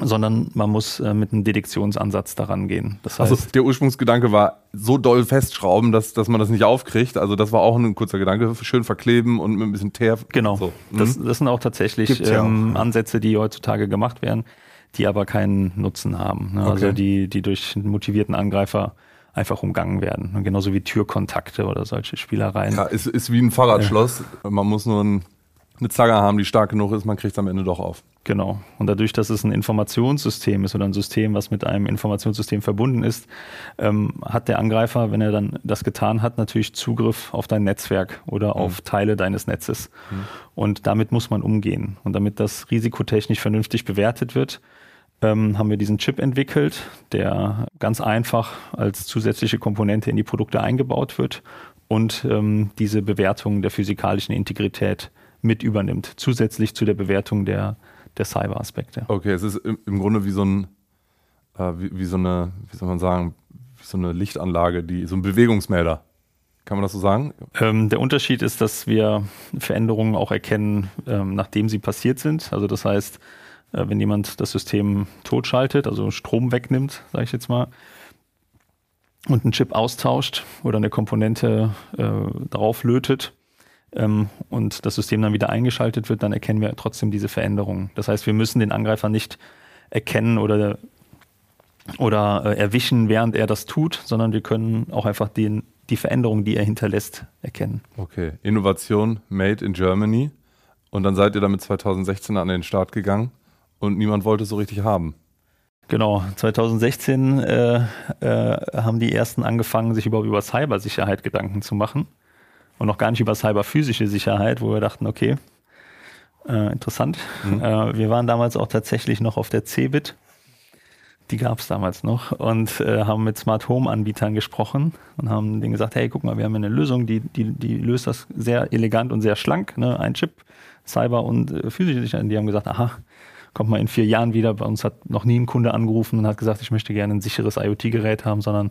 Sondern man muss äh, mit einem Detektionsansatz daran gehen. Das heißt, Also der Ursprungsgedanke war so doll festschrauben, dass, dass man das nicht aufkriegt. Also das war auch ein kurzer Gedanke. Schön verkleben und mit ein bisschen Teer. Genau. So. Das, Mhm. das sind auch tatsächlich ja ähm, auch, ja. Ansätze, die heutzutage gemacht werden, die aber keinen Nutzen haben. Ne? Also Okay. die, die durch einen motivierten Angreifer einfach umgangen werden. Und genauso wie Türkontakte oder solche Spielereien. Ja, ist, ist wie ein Fahrradschloss. Man muss nur ein, eine Zange haben, die stark genug ist, man kriegt es am Ende doch auf. Genau. Und dadurch, dass es ein Informationssystem ist oder ein System, was mit einem Informationssystem verbunden ist, ähm, hat der Angreifer, wenn er dann das getan hat, natürlich Zugriff auf dein Netzwerk oder auf Teile deines Netzes. Und damit muss man umgehen. Und damit das risikotechnisch vernünftig bewertet wird, ähm, haben wir diesen Chip entwickelt, der ganz einfach als zusätzliche Komponente in die Produkte eingebaut wird und ähm, diese Bewertung der physikalischen Integrität mit übernimmt, zusätzlich zu der Bewertung der, der Cyber-Aspekte. Okay, es ist im, im Grunde wie so ein, äh, wie, wie so eine, wie soll man sagen, so eine Lichtanlage, die, so ein Bewegungsmelder. Kann man das so sagen? Ähm, der Unterschied ist, dass wir Veränderungen auch erkennen, ähm, nachdem sie passiert sind. Also das heißt, äh, wenn jemand das System totschaltet, also Strom wegnimmt, sage ich jetzt mal, und einen Chip austauscht oder eine Komponente äh, drauf lötet ähm, und das System dann wieder eingeschaltet wird, dann erkennen wir trotzdem diese Veränderungen. Das heißt, wir müssen den Angreifer nicht erkennen oder, oder äh, erwischen, während er das tut, sondern wir können auch einfach den, die Veränderungen, die er hinterlässt, erkennen. Okay, Innovation made in Germany. Und dann seid ihr damit 2016 an den Start gegangen und niemand wollte es so richtig haben. Genau, 2016 äh, äh, haben die ersten angefangen, sich überhaupt über Cybersicherheit Gedanken zu machen. Und noch gar nicht über cyberphysische Sicherheit, wo wir dachten, okay, äh, interessant. Äh, wir waren damals auch tatsächlich noch auf der Cebit. Die gab es damals noch und äh, haben mit Smart Home Anbietern gesprochen und haben denen gesagt, hey, guck mal, wir haben eine Lösung, die, die, die löst das sehr elegant und sehr schlank. Ne? Ein Chip, Cyber und äh, physische Sicherheit. Die haben gesagt, aha, kommt mal in vier Jahren wieder. Bei uns hat noch nie ein Kunde angerufen und hat gesagt, ich möchte gerne ein sicheres IoT-Gerät haben, sondern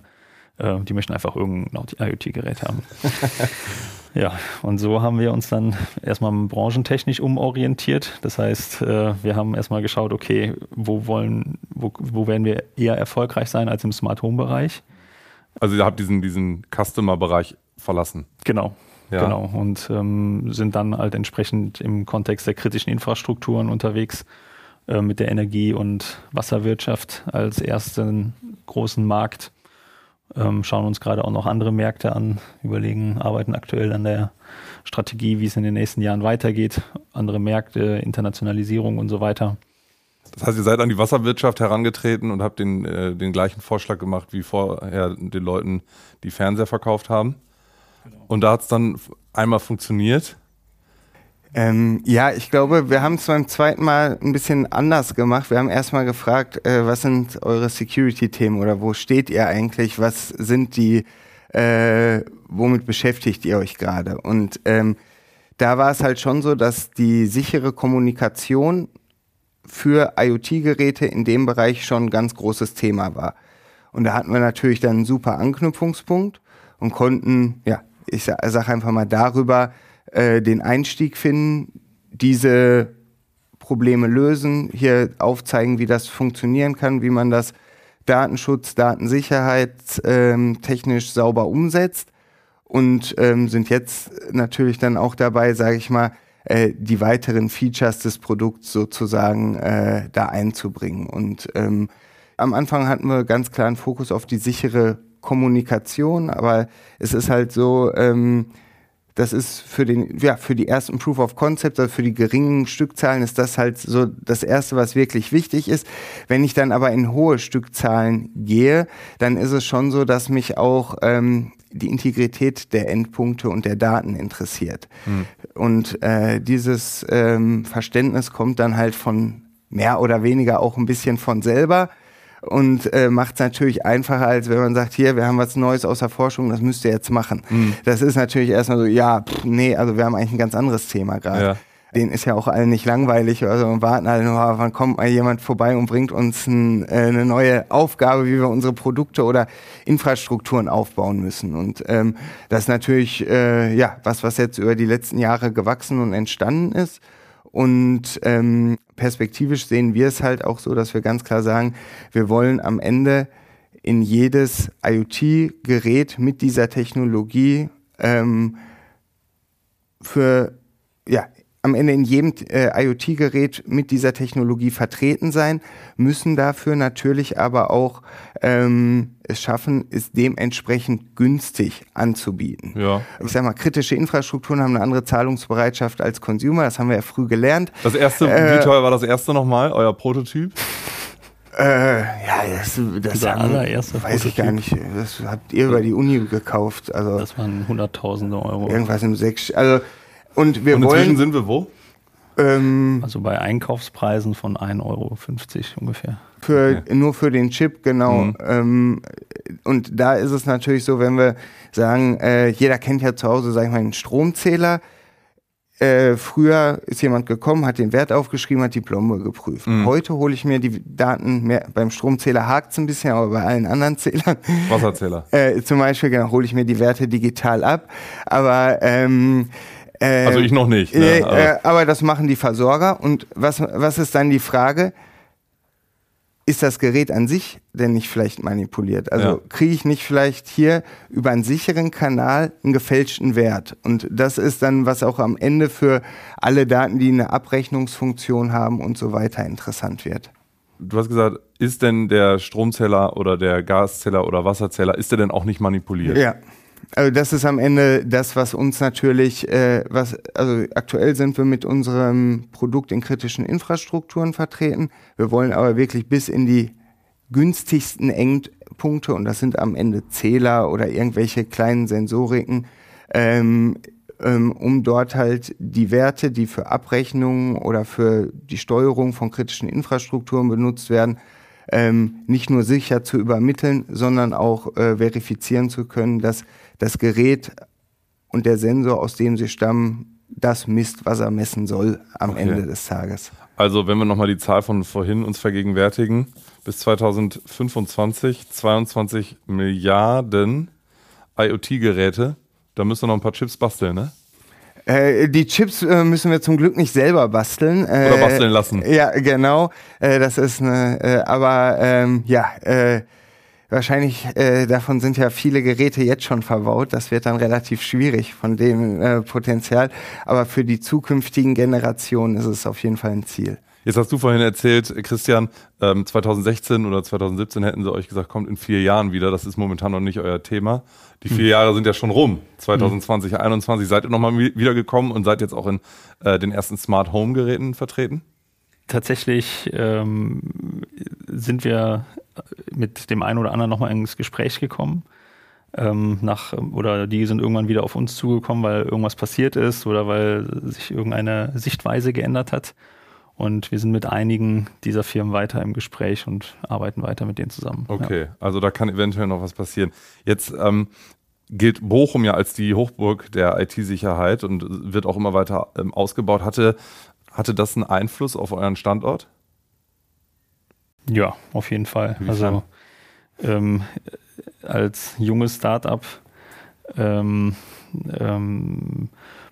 äh, die möchten einfach irgendein IoT-Gerät haben. ja, und so haben wir uns dann erstmal branchentechnisch umorientiert. Das heißt, äh, wir haben erstmal geschaut, okay, wo wollen, wo, wo werden wir eher erfolgreich sein als im Smart Home Bereich? Also ihr habt diesen, diesen Customer-Bereich verlassen. Genau. Ja. Genau. Und ähm, sind dann halt entsprechend im Kontext der kritischen Infrastrukturen unterwegs äh, mit der Energie- und Wasserwirtschaft als ersten großen Markt. Ähm, schauen uns gerade auch noch andere Märkte an, überlegen, arbeiten aktuell an der Strategie, wie es in den nächsten Jahren weitergeht, andere Märkte, Internationalisierung und so weiter. Das heißt, ihr seid an die Wasserwirtschaft herangetreten und habt den, äh, den gleichen Vorschlag gemacht, wie vorher den Leuten die Fernseher verkauft haben. Genau. Und da hat es dann einmal funktioniert. Ähm, ja, ich glaube, wir haben es beim zweiten Mal ein bisschen anders gemacht. Wir haben erstmal gefragt, äh, was sind eure Security-Themen oder wo steht ihr eigentlich? Was sind die, äh, womit beschäftigt ihr euch gerade? Und ähm, da war es halt schon so, dass die sichere Kommunikation für IoT-Geräte in dem Bereich schon ein ganz großes Thema war. Und da hatten wir natürlich dann einen super Anknüpfungspunkt und konnten, ja, ich sage einfach mal darüber, äh, den Einstieg finden, diese Probleme lösen, hier aufzeigen, wie das funktionieren kann, wie man das Datenschutz, Datensicherheit ähm, technisch sauber umsetzt und ähm, sind jetzt natürlich dann auch dabei, sage ich mal, äh, die weiteren Features des Produkts sozusagen äh, da einzubringen. Und ähm, am Anfang hatten wir ganz klar einen Fokus auf die sichere Kommunikation, aber es ist halt so, ähm, das ist für den, ja, für die ersten Proof of Concept, also für die geringen Stückzahlen ist das halt so das erste, was wirklich wichtig ist. Wenn ich dann aber in hohe Stückzahlen gehe, dann ist es schon so, dass mich auch ähm, die Integrität der Endpunkte und der Daten interessiert. Mhm. Und äh, dieses ähm, Verständnis kommt dann halt von mehr oder weniger auch ein bisschen von selber und äh, macht es natürlich einfacher, als wenn man sagt, hier, wir haben was Neues aus der Forschung, das müsst ihr jetzt machen. Mhm. Das ist natürlich erstmal so, ja, pff, nee, also wir haben eigentlich ein ganz anderes Thema gerade. Ja. Den ist ja auch allen nicht langweilig, also wir warten alle nur, wann kommt mal jemand vorbei und bringt uns ein, äh, eine neue Aufgabe, wie wir unsere Produkte oder Infrastrukturen aufbauen müssen. Und ähm, das ist natürlich äh, ja was, was jetzt über die letzten Jahre gewachsen und entstanden ist. Und ähm, perspektivisch sehen wir es halt auch so, dass wir ganz klar sagen, wir wollen am Ende in jedes IoT-Gerät mit dieser Technologie ähm, für ja, am Ende in jedem äh, IoT-Gerät mit dieser Technologie vertreten sein, müssen dafür natürlich aber auch ähm, es schaffen, es dementsprechend günstig anzubieten. Ja. Ich sag mal, kritische Infrastrukturen haben eine andere Zahlungsbereitschaft als Consumer, das haben wir ja früh gelernt. Das erste, äh, wie teuer war das erste nochmal, euer Prototyp? Äh, ja, das, das haben, allererste weiß Prototyp. ich gar nicht. Das habt ihr über die Uni gekauft. Also das waren hunderttausende Euro. Irgendwas im sechs. Also und wir und wollen. Inzwischen sind wir wo? Ähm, also bei Einkaufspreisen von 1,50 Euro ungefähr. Für, okay. Nur für den Chip, genau. Mhm. Ähm, und da ist es natürlich so, wenn wir sagen, äh, jeder kennt ja zu Hause, sag ich mal, einen Stromzähler. Äh, früher ist jemand gekommen, hat den Wert aufgeschrieben, hat die Plombe geprüft. Mhm. Heute hole ich mir die Daten mehr, beim Stromzähler hakt es ein bisschen, aber bei allen anderen Zählern. Wasserzähler. Äh, zum Beispiel, genau, hole ich mir die Werte digital ab. Aber ähm, äh, also ich noch nicht. Ne? Äh, äh, aber das machen die Versorger. Und was, was ist dann die Frage? Ist das Gerät an sich denn nicht vielleicht manipuliert? Also ja. kriege ich nicht vielleicht hier über einen sicheren Kanal einen gefälschten Wert? Und das ist dann, was auch am Ende für alle Daten, die eine Abrechnungsfunktion haben und so weiter interessant wird. Du hast gesagt, ist denn der Stromzähler oder der Gaszähler oder Wasserzähler, ist der denn auch nicht manipuliert? Ja. Also das ist am Ende das, was uns natürlich, äh, was, also aktuell sind wir mit unserem Produkt in kritischen Infrastrukturen vertreten. Wir wollen aber wirklich bis in die günstigsten Endpunkte, und das sind am Ende Zähler oder irgendwelche kleinen Sensoriken, ähm, ähm, um dort halt die Werte, die für Abrechnungen oder für die Steuerung von kritischen Infrastrukturen benutzt werden, ähm, nicht nur sicher zu übermitteln, sondern auch äh, verifizieren zu können, dass das Gerät und der Sensor, aus dem sie stammen, das misst, was er messen soll am okay. Ende des Tages. Also wenn wir nochmal die Zahl von vorhin uns vergegenwärtigen, bis 2025 22 Milliarden IoT-Geräte, da müssen wir noch ein paar Chips basteln, ne? Äh, die Chips äh, müssen wir zum Glück nicht selber basteln. Äh, Oder basteln lassen. Ja, genau. Das ist eine, aber ähm, ja, wahrscheinlich, äh, davon sind ja viele Geräte jetzt schon verbaut. Das wird dann relativ schwierig von dem äh, Potenzial. Aber für die zukünftigen Generationen ist es auf jeden Fall ein Ziel. Jetzt hast du vorhin erzählt, Christian, ähm, 2016 oder 2017 hätten sie euch gesagt, kommt in vier Jahren wieder. Das ist momentan noch nicht euer Thema. Die vier hm. Jahre sind ja schon rum. 2020, hm. 2021 seid ihr nochmal wiedergekommen und seid jetzt auch in äh, den ersten Smart Home Geräten vertreten? Tatsächlich ähm, sind wir mit dem einen oder anderen nochmal ins Gespräch gekommen. Ähm, nach, oder die sind irgendwann wieder auf uns zugekommen, weil irgendwas passiert ist oder weil sich irgendeine Sichtweise geändert hat. Und wir sind mit einigen dieser Firmen weiter im Gespräch und arbeiten weiter mit denen zusammen. Okay, ja. also da kann eventuell noch was passieren. Jetzt ähm, gilt Bochum ja als die Hochburg der IT-Sicherheit und wird auch immer weiter ähm, ausgebaut. Hatte, hatte das einen Einfluss auf euren Standort? Ja, auf jeden Fall. Also ähm, als junges Startup ähm, ähm,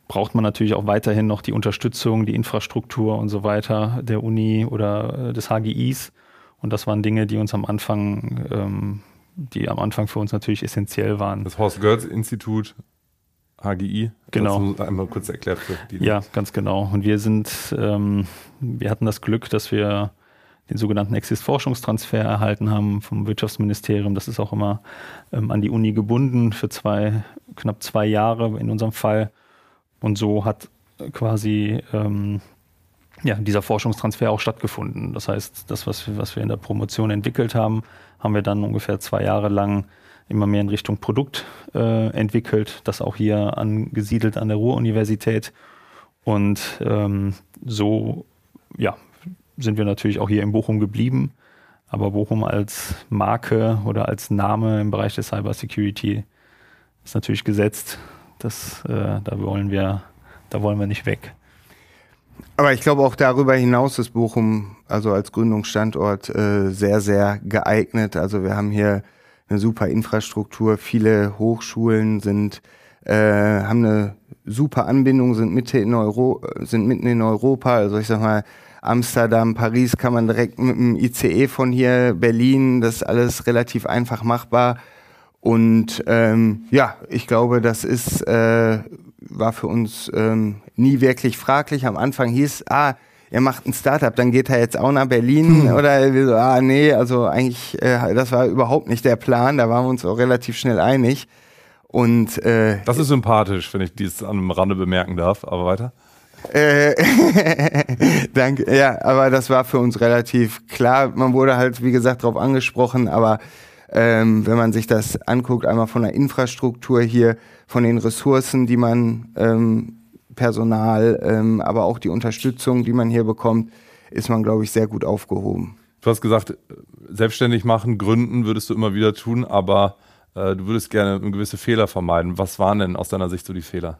braucht man natürlich auch weiterhin noch die Unterstützung, die Infrastruktur und so weiter der Uni oder äh, des HGIs. Und das waren Dinge, die uns am Anfang, ähm, die am Anfang für uns natürlich essentiell waren. Das Horst Goetz Institut, HGI. Genau. Das einmal kurz erklärt für die. Ja, ganz genau. Und wir sind, ähm, wir hatten das Glück, dass wir den sogenannten Exist-Forschungstransfer erhalten haben vom Wirtschaftsministerium. Das ist auch immer ähm, an die Uni gebunden für zwei, knapp zwei Jahre in unserem Fall. Und so hat quasi ähm, ja, dieser Forschungstransfer auch stattgefunden. Das heißt, das, was wir, was wir in der Promotion entwickelt haben, haben wir dann ungefähr zwei Jahre lang immer mehr in Richtung Produkt äh, entwickelt, das auch hier angesiedelt an der Ruhr-Universität. Und ähm, so ja, sind wir natürlich auch hier in Bochum geblieben. Aber Bochum als Marke oder als Name im Bereich der Cybersecurity ist natürlich gesetzt. Das, äh, da wollen wir, da wollen wir nicht weg. Aber ich glaube auch darüber hinaus ist Bochum also als Gründungsstandort äh, sehr, sehr geeignet. Also wir haben hier eine super Infrastruktur, viele Hochschulen sind äh, haben eine super Anbindung, sind Mitte in Euro, sind mitten in Europa. Also ich sag mal Amsterdam, Paris kann man direkt mit dem ICE von hier, Berlin, das ist alles relativ einfach machbar. Und ähm, ja, ich glaube, das ist äh, war für uns ähm, nie wirklich fraglich. Am Anfang hieß, ah, er macht ein Startup, dann geht er jetzt auch nach Berlin hm. oder wir so, ah nee, also eigentlich, äh, das war überhaupt nicht der Plan. Da waren wir uns auch relativ schnell einig. Und äh, das ist sympathisch, wenn ich dies am Rande bemerken darf. Aber weiter. Äh, danke. Ja, aber das war für uns relativ klar. Man wurde halt, wie gesagt, darauf angesprochen, aber ähm, wenn man sich das anguckt, einmal von der Infrastruktur hier, von den Ressourcen, die man ähm, Personal, ähm, aber auch die Unterstützung, die man hier bekommt, ist man, glaube ich, sehr gut aufgehoben. Du hast gesagt, selbstständig machen, gründen würdest du immer wieder tun, aber äh, du würdest gerne gewisse Fehler vermeiden. Was waren denn aus deiner Sicht so die Fehler?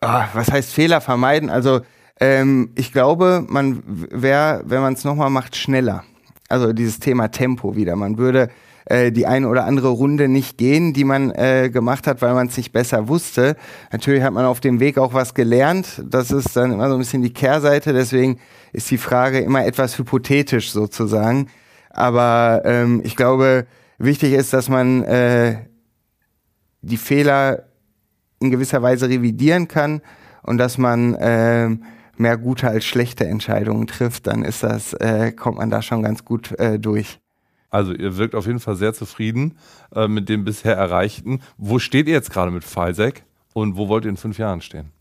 Ah, was heißt Fehler vermeiden? Also ähm, ich glaube, man wäre, wenn man es nochmal macht, schneller. Also dieses Thema Tempo wieder. Man würde äh, die eine oder andere Runde nicht gehen, die man äh, gemacht hat, weil man es nicht besser wusste. Natürlich hat man auf dem Weg auch was gelernt. Das ist dann immer so ein bisschen die Kehrseite. Deswegen ist die Frage immer etwas hypothetisch sozusagen. Aber ähm, ich glaube, wichtig ist, dass man äh, die Fehler in gewisser Weise revidieren kann und dass man äh, mehr gute als schlechte Entscheidungen trifft, dann ist das, äh, kommt man da schon ganz gut äh, durch. Also ihr wirkt auf jeden Fall sehr zufrieden äh, mit dem bisher Erreichten. Wo steht ihr jetzt gerade mit FISEC und wo wollt ihr in fünf Jahren stehen?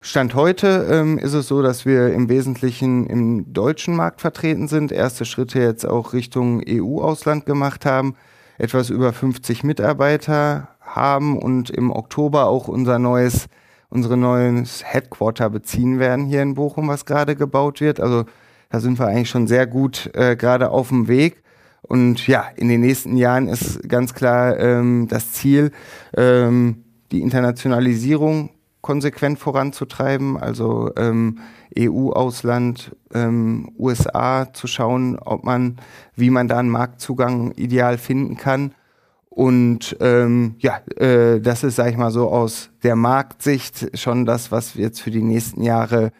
Stand heute ähm, ist es so, dass wir im Wesentlichen im deutschen Markt vertreten sind, erste Schritte jetzt auch Richtung EU-Ausland gemacht haben, etwas über 50 Mitarbeiter haben und im Oktober auch unser neues, unsere neues Headquarter beziehen werden hier in Bochum, was gerade gebaut wird. Also da sind wir eigentlich schon sehr gut äh, gerade auf dem Weg. Und ja, in den nächsten Jahren ist ganz klar ähm, das Ziel, ähm, die Internationalisierung konsequent voranzutreiben, also ähm, EU-Ausland, ähm, USA zu schauen, ob man, wie man da einen Marktzugang ideal finden kann. Und ähm, ja, äh, das ist, sag ich mal so, aus der Marktsicht schon das, was jetzt für die nächsten Jahre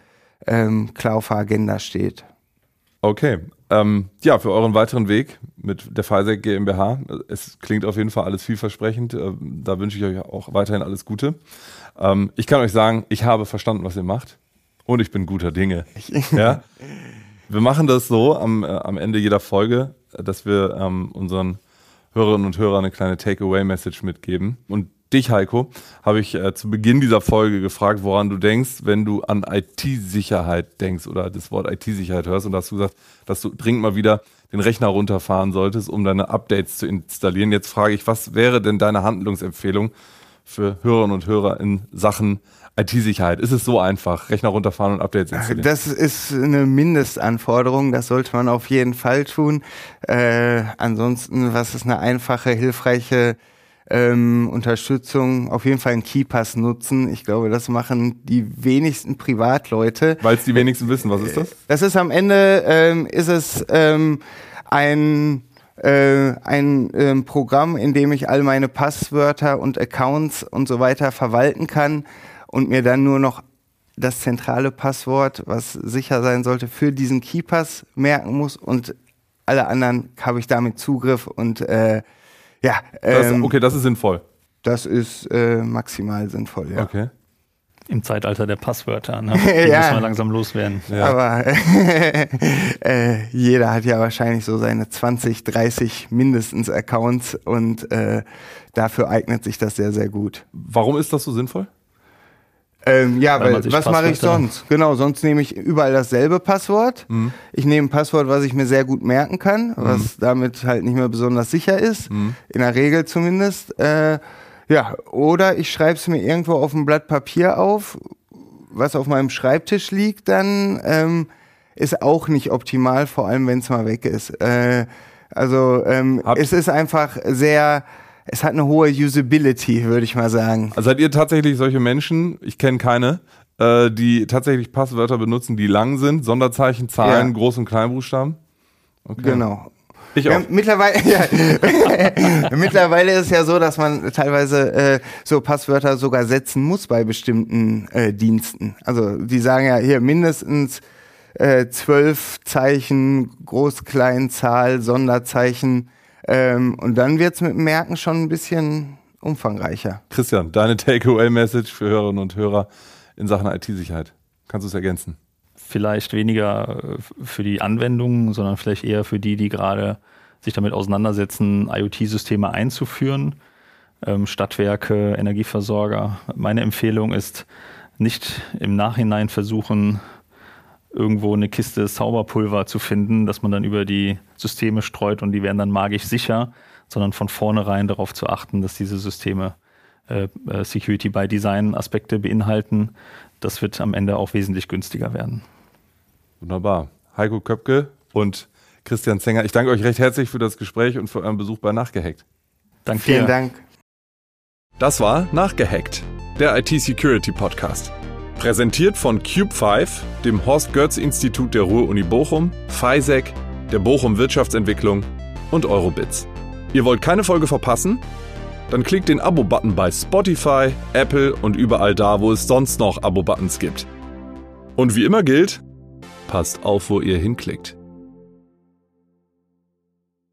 ähm, klar auf der Agenda steht. Okay, Ähm, ja, für euren weiteren Weg mit der Pfizer GmbH. Es klingt auf jeden Fall alles vielversprechend. Äh, da wünsche ich euch auch weiterhin alles Gute. Ähm, ich kann euch sagen, ich habe verstanden, was ihr macht. Und ich bin guter Dinge. ja? Wir machen das so am, äh, am Ende jeder Folge, dass wir ähm, unseren Hörerinnen und Hörern eine kleine Takeaway-Message mitgeben. Und dich, Heiko, habe ich äh, zu Beginn dieser Folge gefragt, woran du denkst, wenn du an IT-Sicherheit denkst oder das Wort IT-Sicherheit hörst. Und da hast du gesagt, dass du dringend mal wieder den Rechner runterfahren solltest, um deine Updates zu installieren. Jetzt frage ich, was wäre denn deine Handlungsempfehlung für Hörerinnen und Hörer in Sachen IT-Sicherheit? Ist es so einfach, Rechner runterfahren und Updates installieren? Das ist eine Mindestanforderung, das sollte man auf jeden Fall tun. Äh, ansonsten, was ist eine einfache, hilfreiche ähm, Unterstützung, auf jeden Fall einen Keypass nutzen. Ich glaube, das machen die wenigsten Privatleute. Weil es die wenigsten wissen, was ist das? Das ist am Ende, ähm, ist es ähm, ein äh, ein ähm, Programm, in dem ich all meine Passwörter und Accounts und so weiter verwalten kann und mir dann nur noch das zentrale Passwort, was sicher sein sollte, für diesen Keypass merken muss und alle anderen habe ich damit Zugriff und äh, ja. Das, ähm, okay, das ist sinnvoll. Das ist äh, maximal sinnvoll, ja. Okay. Im Zeitalter der Passwörter, ne? Die Ja. muss man langsam loswerden. Ja. Aber äh, jeder hat ja wahrscheinlich so seine 20, 30 mindestens Accounts und äh, dafür eignet sich das sehr, sehr gut. Warum ist das so sinnvoll? Ähm, ja, Weil weil, was mache ich sonst? Genau, sonst nehme ich überall dasselbe Passwort. Ich nehme ein Passwort, was ich mir sehr gut merken kann, was damit halt nicht mehr besonders sicher ist, in der Regel zumindest. Äh, ja, oder ich schreibe es mir irgendwo auf ein Blatt Papier auf, was auf meinem Schreibtisch liegt, dann ähm, ist auch nicht optimal, vor allem wenn es mal weg ist. Äh, also ähm, es ist einfach sehr, es hat eine hohe Usability, würde ich mal sagen. Also seid ihr tatsächlich solche Menschen, ich kenne keine, äh, die tatsächlich Passwörter benutzen, die lang sind, Sonderzeichen, Zahlen, Ja. Groß- und Kleinbuchstaben? Okay. Genau. Ich auch. Mittlerweile, ja, mittlerweile ist es ja so, dass man teilweise äh, so Passwörter sogar setzen muss bei bestimmten äh, Diensten. Also die sagen ja hier mindestens äh, zwölf Zeichen, Groß-, Klein-, Zahl, Sonderzeichen. Ähm, und dann wird's mit dem Merken schon ein bisschen umfangreicher. Christian, deine Takeaway-Message für Hörerinnen und Hörer in Sachen IT-Sicherheit. Kannst du es ergänzen? Vielleicht weniger äh, für die Anwendungen, sondern vielleicht eher für die, die gerade sich damit auseinandersetzen, IoT-Systeme einzuführen. Ähm, Stadtwerke, Energieversorger. Meine Empfehlung ist, nicht im Nachhinein versuchen, irgendwo eine Kiste Zauberpulver zu finden, dass man dann über die Systeme streut und die werden dann magisch sicher, sondern von vornherein darauf zu achten, dass diese Systeme äh, äh, Security by Design Aspekte beinhalten. Das wird am Ende auch wesentlich günstiger werden. Wunderbar. Heiko Köpke und Christian Zenger, ich danke euch recht herzlich für das Gespräch und für euren Besuch bei Nachgehackt. Danke Vielen dir. Dank. Das war Nachgehackt, der IT-Security-Podcast. Präsentiert von Cube5, dem Horst Götz Institut der Ruhr-Uni Bochum, FISEC, der Bochum Wirtschaftsentwicklung und Eurobits. Ihr wollt keine Folge verpassen? Dann klickt den Abo-Button bei Spotify, Apple und überall da, wo es sonst noch Abo-Buttons gibt. Und wie immer gilt, passt auf, wo ihr hinklickt.